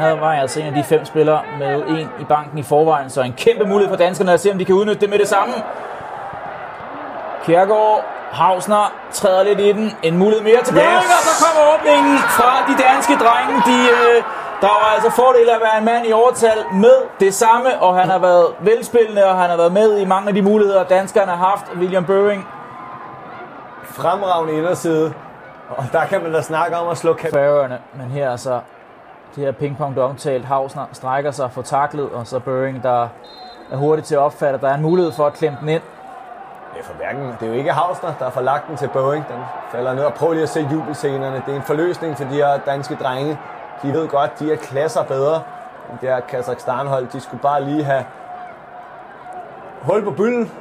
havde var altså en af de fem spillere med en i banken i forvejen, så en kæmpe mulighed for danskerne at se, om de kan udnytte det med det samme. Kjærgaard, Hausner træder lidt i den. En mulighed mere til yes. og så kommer åbningen fra de danske drenge. De, øh, der var altså fordel at være en mand i overtal med det samme, og han har været velspillende, og han har været med i mange af de muligheder, danskerne har haft. William Børing. Fremragende inderside. Og der kan man da snakke om at slå kap- Færøerne, men her er så det her pingpong, du omtalt. Hausner strækker sig for taklet, og så Børing, der er hurtigt til at opfatte, at der er en mulighed for at klemme den ind. Det er, for hverken, det er jo ikke Hausner, der får lagt den til Børing. Den falder ned og prøv lige at se jubelscenerne. Det er en forløsning for de her danske drenge. De ved godt, de er klasser bedre end det her Kazakhstan-hold. De skulle bare lige have hul på bylden